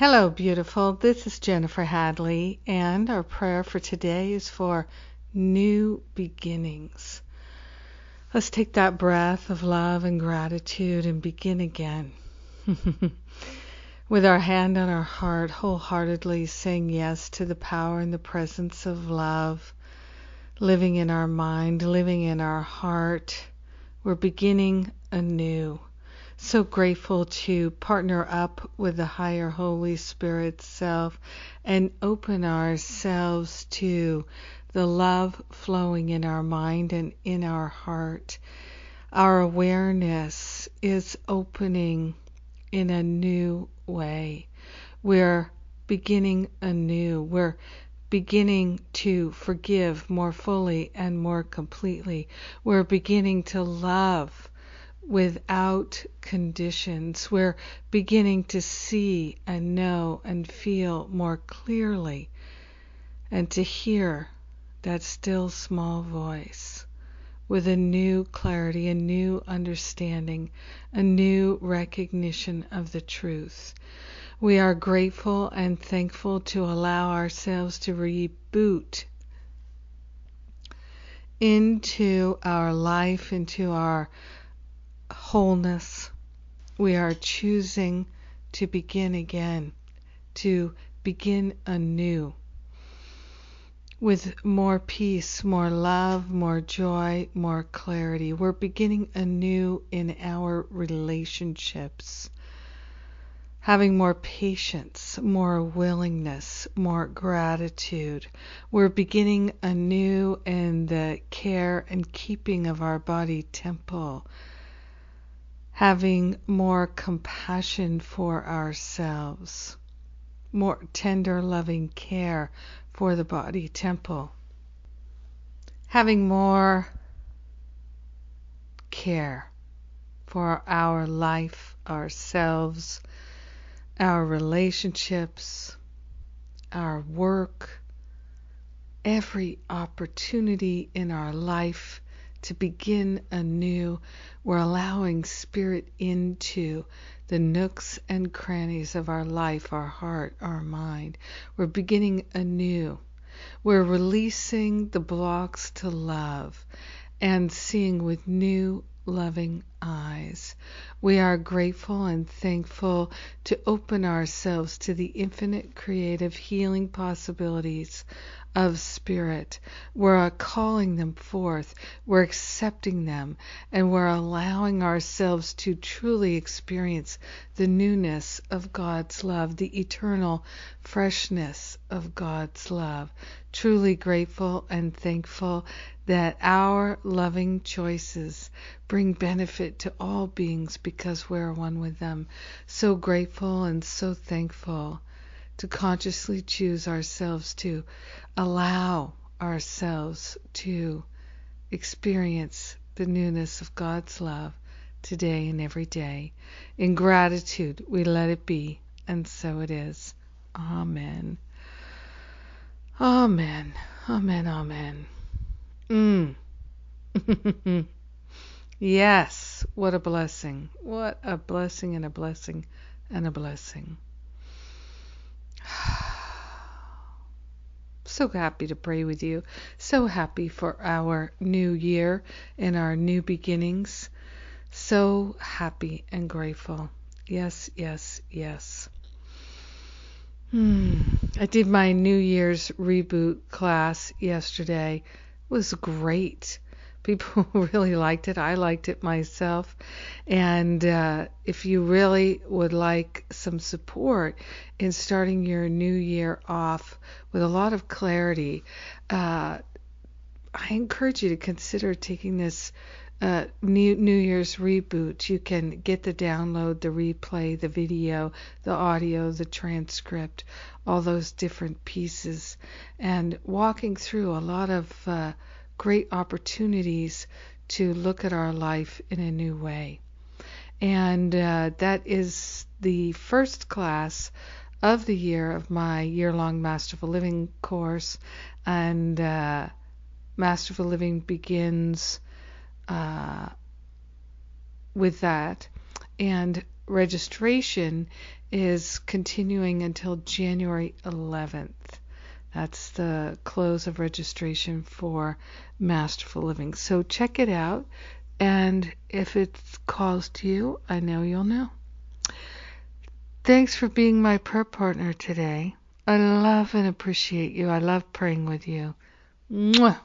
Hello, beautiful. This is Jennifer Hadley, and our prayer for today is for new beginnings. Let's take that breath of love and gratitude and begin again. With our hand on our heart, wholeheartedly saying yes to the power and the presence of love, living in our mind, living in our heart. We're beginning anew so grateful to partner up with the higher Holy Spirit self and open ourselves to the love flowing in our mind and in our heart. Our awareness is opening in a new way. We're beginning anew. We're beginning to forgive more fully and more completely. We're beginning to love without conditions. We're beginning to see and know and feel more clearly and to hear that still small voice with a new clarity, a new understanding, a new recognition of the truth. We are grateful and thankful to allow ourselves to reboot into our life, into our wholeness. We are choosing to begin again, to begin anew with more peace, more love, more joy, more clarity. We're beginning anew in our relationships, having more patience, more willingness, more gratitude. We're beginning anew in the care and keeping of our body temple having more compassion for ourselves, more tender, loving care for the body temple, having more care for our life, ourselves, our relationships, our work, every opportunity in our life to begin anew. We're allowing Spirit into the nooks and crannies of our life, our heart, our mind. We're beginning anew. We're releasing the blocks to love and seeing with new loving eyes. We are grateful and thankful to open ourselves to the infinite creative healing possibilities of spirit. We're calling them forth, we're accepting them, and we're allowing ourselves to truly experience the newness of God's love, the eternal freshness of God's love. Truly grateful and thankful that our loving choices bring benefit to all beings because we're one with them. So grateful and so thankful to consciously choose ourselves to allow ourselves to experience the newness of God's love today and every day. In gratitude, we let it be, and so it is. Amen. Amen. Amen. Amen. Mm. yes, what a blessing. What a blessing and a blessing and a blessing. So happy to pray with you. So happy for our new year and our new beginnings. So happy and grateful. Yes, yes, yes. Hmm. I did my New Year's reboot class yesterday. It was great people really liked it. I liked it myself. And uh, if you really would like some support in starting your new year off with a lot of clarity, uh, I encourage you to consider taking this uh, New, New Year's reboot. You can get the download, the replay, the video, the audio, the transcript, all those different pieces, and walking through a lot of uh, great opportunities to look at our life in a new way. And uh, that is the first class of the year of my year long Masterful Living course. And uh, Masterful Living begins uh, with that. And registration is continuing until January 11th. That's the close of registration for Masterful Living. So check it out. And if it calls to you, I know you'll know. Thanks for being my prayer partner today. I love and appreciate you. I love praying with you. Mwah.